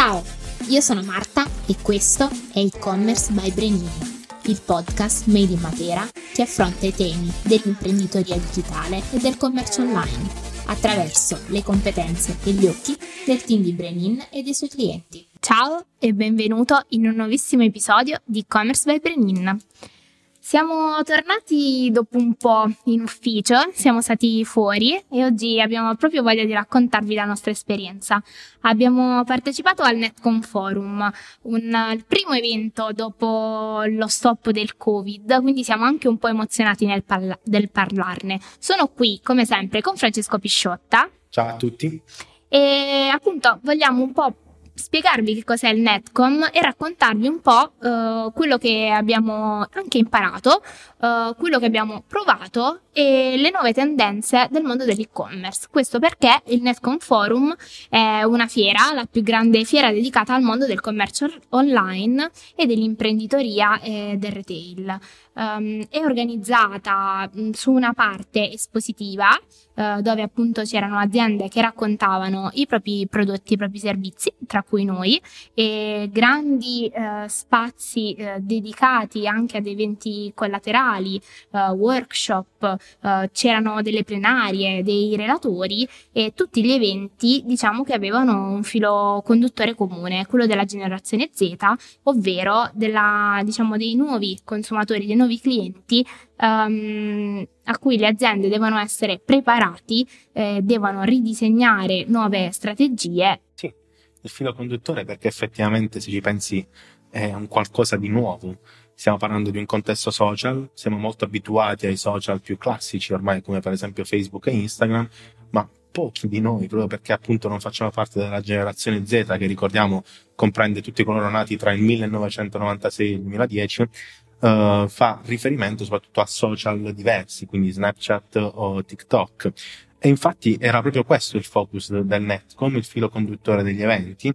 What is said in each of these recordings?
Ciao, io sono Marta e questo è e-commerce by Brenini, il podcast made in Matera che affronta i temi dell'imprenditoria digitale e del commercio online attraverso le competenze e gli occhi del team di Brenin e dei suoi clienti. Ciao e benvenuto in un nuovissimo episodio di e-commerce by Brenin. Siamo tornati dopo un po' in ufficio, siamo stati fuori e oggi abbiamo proprio voglia di raccontarvi la nostra esperienza. Abbiamo partecipato al Netcom Forum, un, il primo evento dopo lo stop del Covid, quindi siamo anche un po' emozionati nel, parla- parlarne. Sono qui, come sempre, con Francesco Pisciotta. Ciao a tutti. E appunto vogliamo un po' spiegarvi che cos'è il Netcom e raccontarvi un po' uh, quello che abbiamo anche imparato, uh, quello che abbiamo provato e le nuove tendenze del mondo dell'e-commerce. Questo perché il Netcom Forum è una fiera, la più grande fiera dedicata al mondo del commercio online e dell'imprenditoria e del retail. Um, è organizzata mh, su una parte espositiva uh, dove appunto c'erano aziende che raccontavano i propri prodotti, i propri servizi, tra cui noi, e grandi uh, spazi uh, dedicati anche ad eventi collaterali, workshop, c'erano delle plenarie, dei relatori e tutti gli eventi diciamo che avevano un filo conduttore comune, quello della generazione Z, ovvero della, diciamo, dei nuovi consumatori, dei nuovi clienti um, a cui le aziende devono essere preparati, eh, devono ridisegnare nuove strategie. Sì, il filo conduttore perché effettivamente se ci pensi è un qualcosa di nuovo. Stiamo parlando di un contesto social, siamo molto abituati ai social più classici ormai come per esempio Facebook e Instagram, ma pochi di noi, proprio perché appunto non facciamo parte della generazione Z che ricordiamo comprende tutti coloro nati tra il 1996 e il 2010, uh, fa riferimento soprattutto a social diversi, quindi Snapchat o TikTok. E infatti era proprio questo il focus del Netcom, il filo conduttore degli eventi,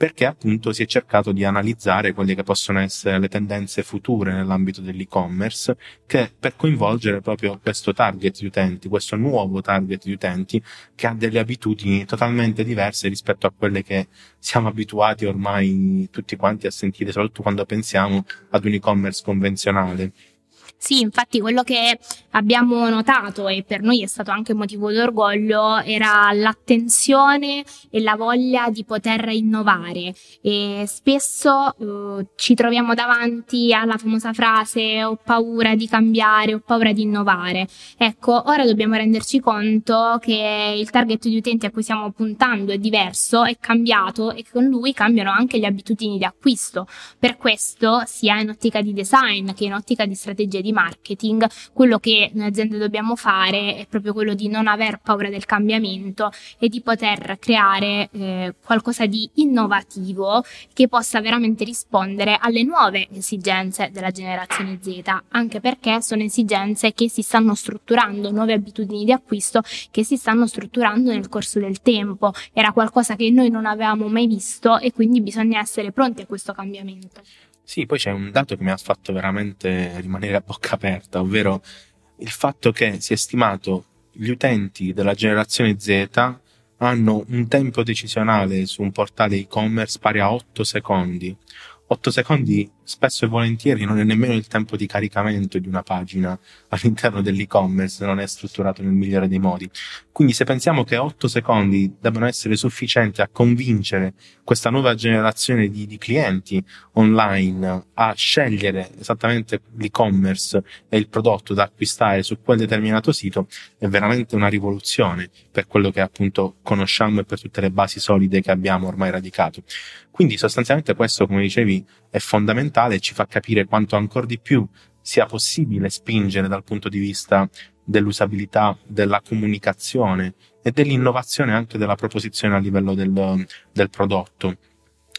perché appunto si è cercato di analizzare quelle che possono essere le tendenze future nell'ambito dell'e-commerce che per coinvolgere proprio questo target di utenti, questo nuovo target di utenti che ha delle abitudini totalmente diverse rispetto a quelle che siamo abituati ormai tutti quanti a sentire, soprattutto quando pensiamo ad un e-commerce convenzionale. Sì, infatti quello che abbiamo notato e per noi è stato anche motivo d'orgoglio era l'attenzione e la voglia di poter innovare e spesso uh, ci troviamo davanti alla famosa frase ho paura di cambiare, ho paura di innovare. Ecco, ora dobbiamo renderci conto che il target di utenti a cui stiamo puntando è diverso, è cambiato e con lui cambiano anche le abitudini di acquisto. Per questo sia in ottica di design che in ottica di strategia di di marketing, quello che noi aziende dobbiamo fare è proprio quello di non aver paura del cambiamento e di poter creare eh, qualcosa di innovativo che possa veramente rispondere alle nuove esigenze della generazione Z, anche perché sono esigenze che si stanno strutturando, nuove abitudini di acquisto che si stanno strutturando nel corso del tempo. Era qualcosa che noi non avevamo mai visto e quindi bisogna essere pronti a questo cambiamento. Sì, poi c'è un dato che mi ha fatto veramente rimanere a bocca aperta, ovvero il fatto che si è stimato gli utenti della generazione Z hanno un tempo decisionale su un portale e-commerce pari a 8 secondi. 8 secondi spesso e volentieri non è nemmeno il tempo di caricamento di una pagina all'interno dell'e-commerce, non è strutturato nel migliore dei modi. Quindi se pensiamo che 8 secondi debbano essere sufficienti a convincere questa nuova generazione di, di clienti online a scegliere esattamente l'e-commerce e il prodotto da acquistare su quel determinato sito, è veramente una rivoluzione per quello che appunto conosciamo e per tutte le basi solide che abbiamo ormai radicato. Quindi sostanzialmente questo, come dicevi, è fondamentale digitale ci fa capire quanto ancora di più sia possibile spingere dal punto di vista dell'usabilità, della comunicazione e dell'innovazione anche della proposizione a livello del, del prodotto.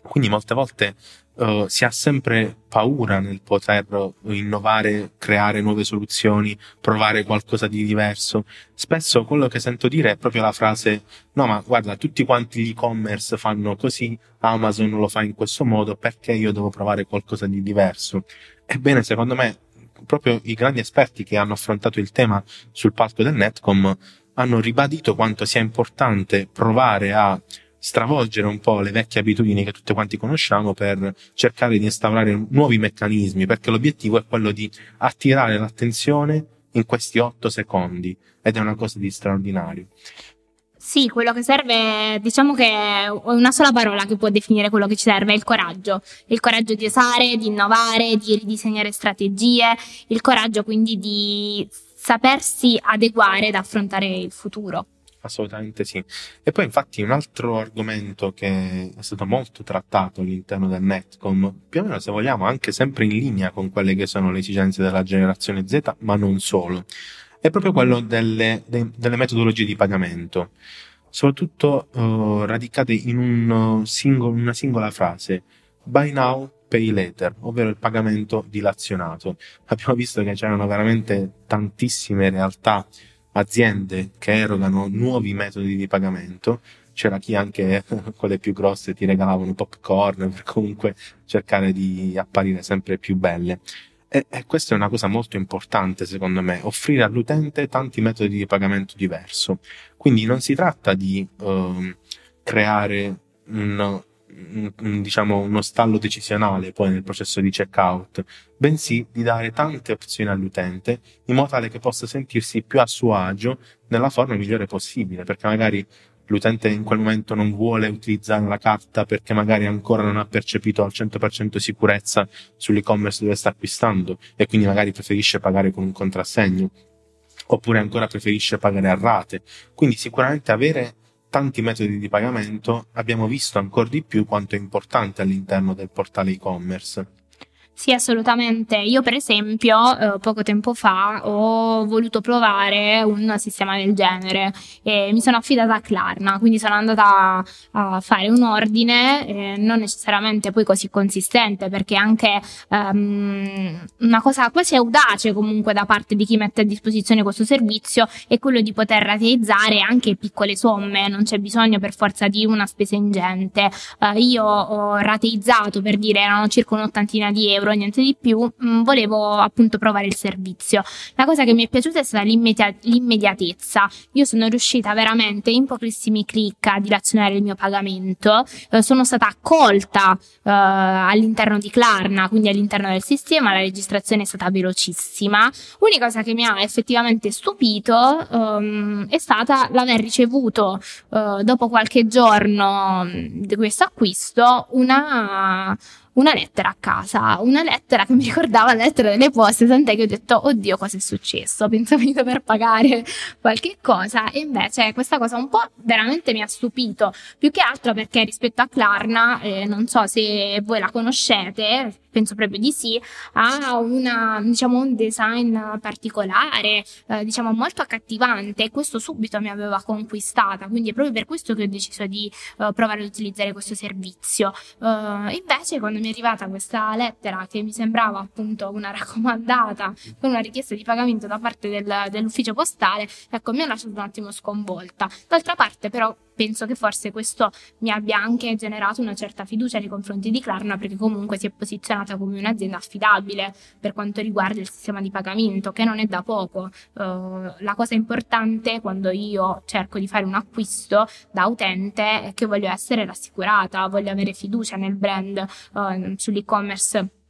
Quindi molte volte uh, si ha sempre paura nel poter innovare, creare nuove soluzioni, provare qualcosa di diverso. Spesso quello che sento dire è proprio la frase no ma guarda tutti quanti gli e-commerce fanno così, Amazon lo fa in questo modo, perché io devo provare qualcosa di diverso? Ebbene, secondo me, proprio i grandi esperti che hanno affrontato il tema sul palco del Netcom hanno ribadito quanto sia importante provare a stravolgere un po' le vecchie abitudini che tutti quanti conosciamo per cercare di instaurare nuovi meccanismi, perché l'obiettivo è quello di attirare l'attenzione in questi otto secondi ed è una cosa di straordinario. Sì, quello che serve, diciamo che una sola parola che può definire quello che ci serve, è il coraggio. Il coraggio di osare, di innovare, di ridisegnare strategie, il coraggio quindi di sapersi adeguare ed affrontare il futuro. Assolutamente sì. E poi infatti un altro argomento che è stato molto trattato all'interno del Netcom, più o meno se vogliamo anche sempre in linea con quelle che sono le esigenze della generazione Z, ma non solo, è proprio quello delle, de, delle metodologie di pagamento, soprattutto uh, radicate in un singolo, una singola frase, buy now, pay later, ovvero il pagamento dilazionato. Abbiamo visto che c'erano veramente tantissime realtà aziende che erogano nuovi metodi di pagamento. C'era chi anche quelle più grosse ti regalavano popcorn per comunque cercare di apparire sempre più belle. E, e questa è una cosa molto importante secondo me, offrire all'utente tanti metodi di pagamento diverso. Quindi non si tratta di uh, creare un, diciamo, uno stallo decisionale poi nel processo di checkout, bensì di dare tante opzioni all'utente in modo tale che possa sentirsi più a suo agio nella forma migliore possibile, perché magari l'utente in quel momento non vuole utilizzare la carta perché magari ancora non ha percepito al 100% sicurezza sull'e-commerce dove sta acquistando e quindi magari preferisce pagare con un contrassegno oppure ancora preferisce pagare a rate. Quindi sicuramente avere tanti metodi di pagamento, abbiamo visto ancora di più quanto è importante all'interno del portale e-commerce. Sì, assolutamente. Io, per esempio, eh, poco tempo fa ho voluto provare un sistema del genere e mi sono affidata a Klarna, quindi sono andata a fare un ordine, eh, non necessariamente poi così consistente, perché anche um, una cosa quasi audace comunque da parte di chi mette a disposizione questo servizio è quello di poter rateizzare anche piccole somme, non c'è bisogno per forza di una spesa ingente. Uh, io ho rateizzato per dire erano circa un'ottantina di euro euro, niente di più, mh, mm, volevo appunto provare il servizio. La cosa che mi è piaciuta è stata l'immedi- l'immediatezza. Io sono riuscita veramente in pochissimi clic a dilazionare il mio pagamento, eh, sono stata accolta eh, all'interno di Klarna, quindi all'interno del sistema, la registrazione è stata velocissima. L'unica cosa che mi ha effettivamente stupito um, è stata l'aver ricevuto uh, dopo qualche giorno mm, di questo acquisto una una lettera a casa, una lettera che mi ricordava la lettera delle poste, tant'è che ho detto, oddio, cosa è successo? Pensavo di dover pagare qualche cosa e invece questa cosa un po' veramente mi ha stupito, più che altro perché rispetto a Klarna, eh, non so se voi la conoscete, penso proprio di sì, ha una, diciamo, un design particolare, eh, diciamo molto accattivante e questo subito mi aveva conquistata, quindi è proprio per questo che ho deciso di uh, provare ad utilizzare questo servizio. Uh, invece quando mi è arrivata questa lettera che mi sembrava appunto una raccomandata con una richiesta di pagamento da parte del, dell'ufficio postale, ecco mi ha lasciato un attimo sconvolta. D'altra parte però penso che forse questo mi abbia anche generato una certa fiducia nei confronti di Klarna perché comunque si è posizionata come un'azienda affidabile per quanto riguarda il sistema di pagamento, che non è da poco. Uh, la cosa importante quando io cerco di fare un acquisto da utente è che voglio essere rassicurata, voglio avere fiducia nel brand, uh, sull'e-commerce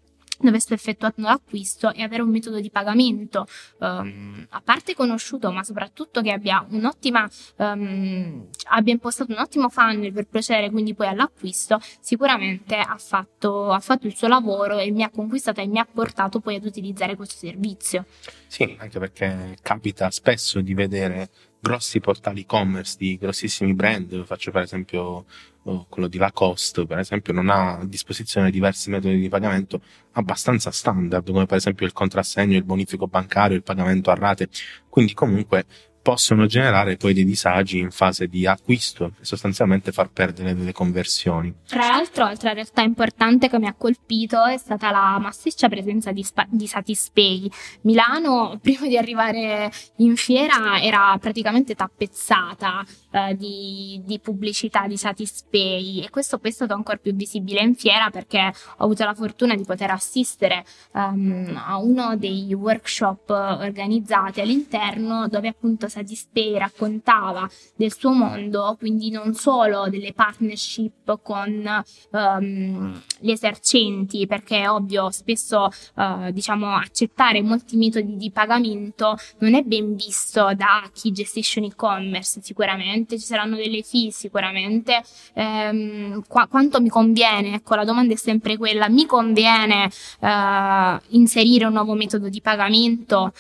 dove sto effettuando l'acquisto e avere un metodo di pagamento um, a parte conosciuto ma soprattutto che abbia un'ottima um, abbia impostato un ottimo funnel per procedere quindi poi all'acquisto sicuramente ha fatto, ha fatto il suo lavoro e mi ha conquistato e mi ha portato poi ad utilizzare questo servizio. Sì anche perché capita spesso di vedere grossi portali e-commerce di grossissimi brand, faccio per esempio oh, quello di Lacoste, per esempio, non ha a disposizione diversi metodi di pagamento abbastanza standard, come per esempio il contrassegno, il bonifico bancario, il pagamento a rate. Quindi comunque possono generare poi dei disagi in fase di acquisto e sostanzialmente far perdere delle conversioni. Tra l'altro, altra realtà importante che mi ha colpito è stata la massiccia presenza di, spa- di Satispay. Milano, prima di arrivare in fiera, era praticamente tappezzata eh, di, di, pubblicità di Satispay e questo poi è stato ancora più visibile in fiera perché ho avuto la fortuna di poter assistere um, a uno dei workshop organizzati all'interno dove appunto Satispay raccontava del suo mondo, quindi non solo delle partnership con um, gli esercenti, perché è ovvio, spesso uh, diciamo accettare molti metodi di pagamento non è ben visto da chi gestisce un e-commerce, sicuramente. Ci saranno delle fee, sicuramente. Um, qua, quanto mi conviene, ecco la domanda è sempre quella, mi conviene uh, inserire un nuovo metodo di pagamento?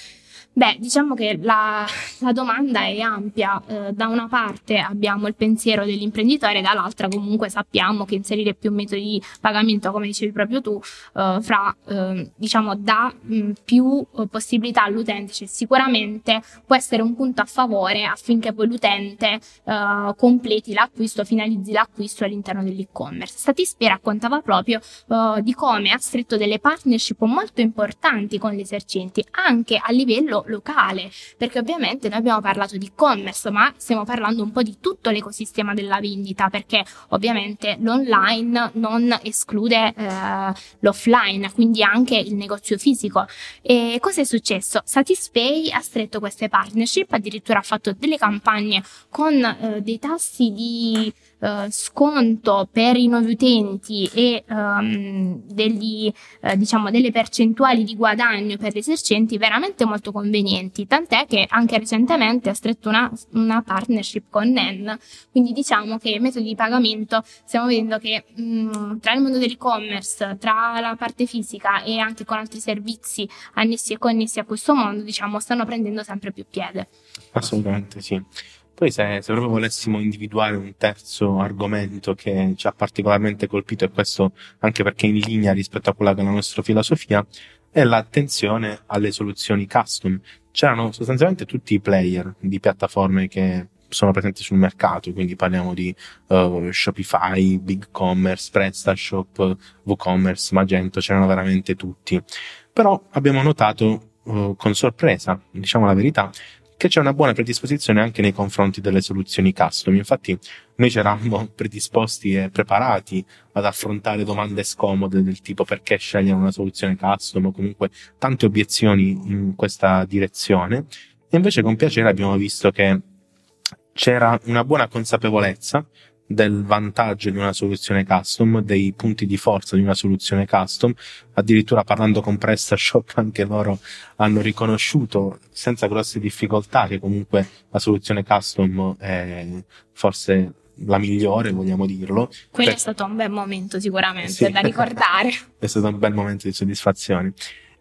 Beh, diciamo che la, la domanda è ampia. Eh, da una parte abbiamo il pensiero dell'imprenditore, dall'altra comunque sappiamo che inserire più metodi di pagamento, come dicevi proprio tu, eh, fra, eh, diciamo, dà mh, più eh, possibilità all'utente, cioè sicuramente può essere un punto a favore affinché poi l'utente eh, completi l'acquisto, finalizzi l'acquisto all'interno dell'e-commerce. Statispe raccontava proprio eh, di come ha stretto delle partnership molto importanti con gli esercenti, anche a livello locale, perché ovviamente noi abbiamo parlato di e-commerce, ma stiamo parlando un po' di tutto l'ecosistema della vendita, perché ovviamente l'online non esclude eh, l'offline, quindi anche il negozio fisico. E cosa è successo? Satispay ha stretto queste partnership, addirittura ha fatto delle campagne con eh, dei tassi di uh, sconto per i nuovi utenti e um, degli, uh, diciamo, delle percentuali di guadagno per gli esercenti veramente molto convenienti, tant'è che anche recentemente ha stretto una, una partnership con NEN, quindi diciamo che i metodi di pagamento stiamo vedendo che mh, mm, tra il mondo dell'e-commerce, tra la parte fisica e anche con altri servizi annessi e connessi a questo mondo, diciamo, stanno prendendo sempre più piede. Assolutamente sì. Poi se, se, proprio volessimo individuare un terzo argomento che ci ha particolarmente colpito, e questo anche perché è in linea rispetto a quella che è la nostra filosofia, è l'attenzione alle soluzioni custom. C'erano sostanzialmente tutti i player di piattaforme che sono presenti sul mercato, quindi parliamo di uh, Shopify, BigCommerce, PrestaShop, WooCommerce, Magento, c'erano veramente tutti. Però abbiamo notato uh, con sorpresa, diciamo la verità, che c'è una buona predisposizione anche nei confronti delle soluzioni custom. Infatti noi ci eravamo predisposti e preparati ad affrontare domande scomode del tipo perché scegliere una soluzione custom o comunque tante obiezioni in questa direzione. E invece con piacere abbiamo visto che c'era una buona consapevolezza del vantaggio di una soluzione custom, dei punti di forza di una soluzione custom. Addirittura parlando con PrestaShop anche loro hanno riconosciuto senza grosse difficoltà che comunque la soluzione custom è forse la migliore, vogliamo dirlo. Quello per... è stato un bel momento sicuramente sì. da ricordare. è stato un bel momento di soddisfazione.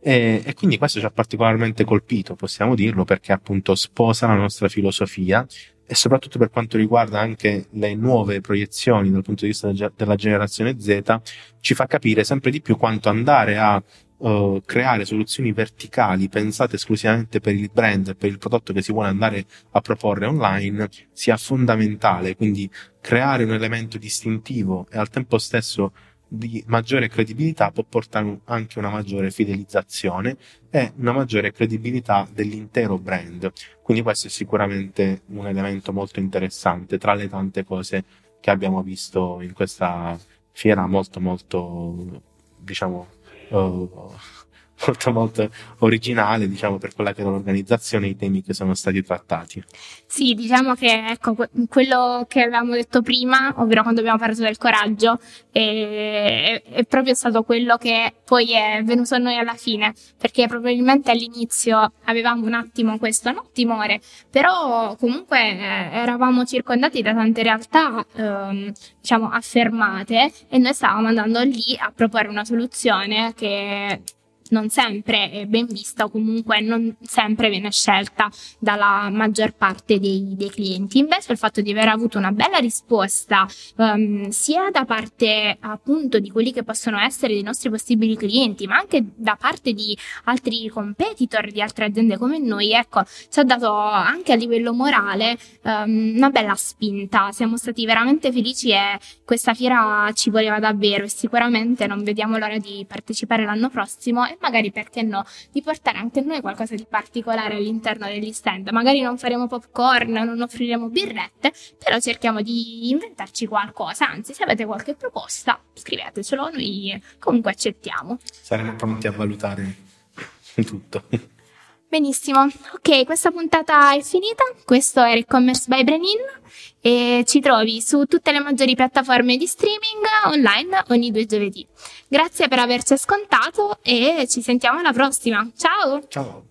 E, e, quindi questo ci ha particolarmente colpito, possiamo dirlo, perché appunto sposa la nostra filosofia e soprattutto per quanto riguarda anche le nuove proiezioni dal punto di vista della generazione Z, ci fa capire sempre di più quanto andare a uh, creare soluzioni verticali pensate esclusivamente per il brand e per il prodotto che si vuole andare a proporre online sia fondamentale. Quindi creare un elemento distintivo e al tempo stesso di maggiore credibilità può portare anche una maggiore fidelizzazione e una maggiore credibilità dell'intero brand. Quindi questo è sicuramente un elemento molto interessante tra le tante cose che abbiamo visto in questa fiera molto molto diciamo uh, molto molto originale diciamo per quella che era l'organizzazione e i temi che sono stati trattati. Sì, diciamo che ecco, quello che avevamo detto prima, ovvero quando abbiamo parlato del coraggio, è, è proprio stato quello che poi è venuto a noi alla fine, perché probabilmente all'inizio avevamo un attimo questo, no, timore, però comunque eh, eravamo circondati da tante realtà, ehm, diciamo, affermate e noi stavamo andando lì a proporre una soluzione che non sempre è ben vista o comunque non sempre viene scelta dalla maggior parte dei, dei clienti. Invece il fatto di aver avuto una bella risposta um, sia da parte appunto di quelli che possono essere dei nostri possibili clienti, ma anche da parte di altri competitor di altre aziende come noi, ecco, ci ha dato anche a livello morale um, una bella spinta. Siamo stati veramente felici e questa fiera ci voleva davvero e sicuramente non vediamo l'ora di partecipare l'anno prossimo e magari perché no, di portare anche noi qualcosa di particolare all'interno degli stand. Magari non faremo popcorn, non offriremo birrette, però cerchiamo di inventarci qualcosa. Anzi, se avete qualche proposta, scrivetecelo, noi comunque accettiamo. Saremo pronti a valutare tutto. Benissimo, ok, questa puntata è finita. Questo era e-commerce by Brenin e ci trovi su tutte le maggiori piattaforme di streaming online ogni due giovedì. Grazie per averci ascoltato e ci sentiamo alla prossima. Ciao! Ciao!